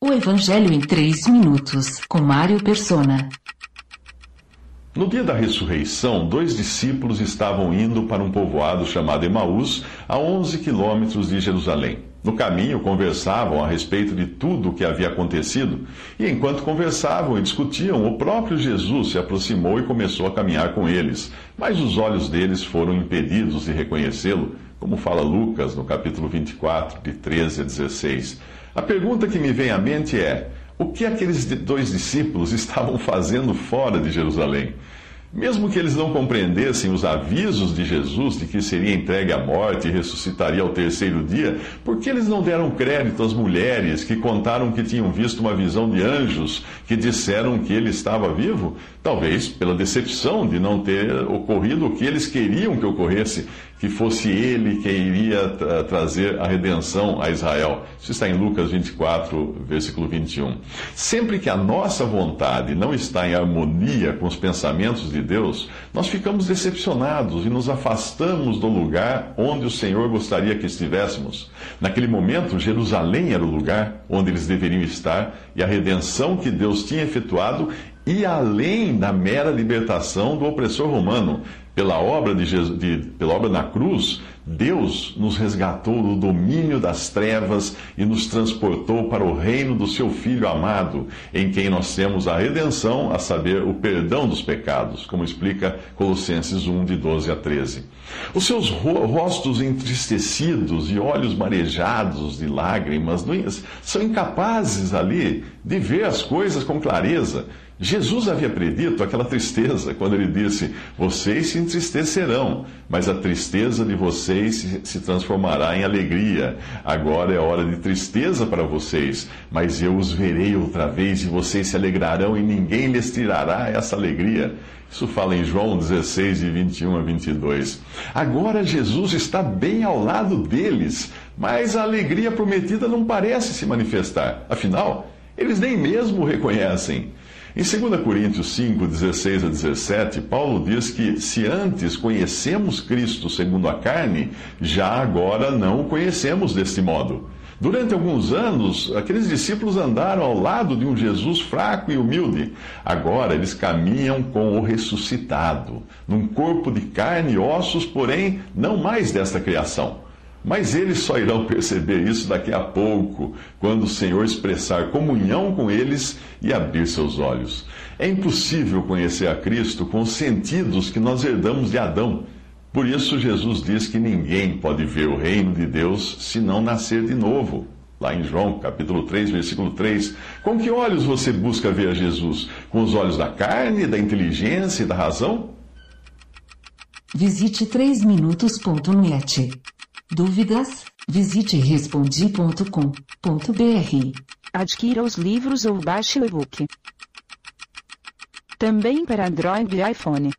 O Evangelho em 3 minutos, com Mário Persona. No dia da ressurreição, dois discípulos estavam indo para um povoado chamado Emaús, a 11 quilômetros de Jerusalém. No caminho, conversavam a respeito de tudo o que havia acontecido, e enquanto conversavam e discutiam, o próprio Jesus se aproximou e começou a caminhar com eles, mas os olhos deles foram impedidos de reconhecê-lo, como fala Lucas no capítulo 24, de 13 a 16. A pergunta que me vem à mente é: o que aqueles dois discípulos estavam fazendo fora de Jerusalém? Mesmo que eles não compreendessem os avisos de Jesus de que seria entregue à morte e ressuscitaria ao terceiro dia, por que eles não deram crédito às mulheres que contaram que tinham visto uma visão de anjos que disseram que ele estava vivo? Talvez pela decepção de não ter ocorrido o que eles queriam que ocorresse, que fosse ele que iria tra trazer a redenção a Israel. Isso está em Lucas 24, versículo 21. Sempre que a nossa vontade não está em harmonia com os pensamentos de Deus, nós ficamos decepcionados e nos afastamos do lugar onde o Senhor gostaria que estivéssemos. Naquele momento, Jerusalém era o lugar onde eles deveriam estar e a redenção que Deus tinha efetuado e além da mera libertação do opressor romano. Pela obra, de Jesus, de, pela obra na cruz, Deus nos resgatou do domínio das trevas e nos transportou para o reino do seu Filho amado, em quem nós temos a redenção, a saber, o perdão dos pecados, como explica Colossenses 1, de 12 a 13. Os seus rostos entristecidos e olhos marejados de lágrimas são incapazes ali de ver as coisas com clareza. Jesus havia predito aquela tristeza quando ele disse: Vocês se entristecerão, mas a tristeza de vocês se transformará em alegria. Agora é hora de tristeza para vocês, mas eu os verei outra vez e vocês se alegrarão e ninguém lhes tirará essa alegria. Isso fala em João 16, de 21 a 22. Agora Jesus está bem ao lado deles, mas a alegria prometida não parece se manifestar. Afinal, eles nem mesmo o reconhecem. Em 2 Coríntios 5, 16 a 17, Paulo diz que se antes conhecemos Cristo segundo a carne, já agora não o conhecemos deste modo. Durante alguns anos, aqueles discípulos andaram ao lado de um Jesus fraco e humilde. Agora eles caminham com o ressuscitado, num corpo de carne e ossos, porém não mais desta criação. Mas eles só irão perceber isso daqui a pouco, quando o Senhor expressar comunhão com eles e abrir seus olhos. É impossível conhecer a Cristo com os sentidos que nós herdamos de Adão. Por isso, Jesus diz que ninguém pode ver o reino de Deus se não nascer de novo. Lá em João, capítulo 3, versículo 3. Com que olhos você busca ver a Jesus? Com os olhos da carne, da inteligência e da razão? Visite 3minutos.net. Dúvidas? Visite respondi.com.br. Adquira os livros ou baixe o e-book. Também para Android e iPhone.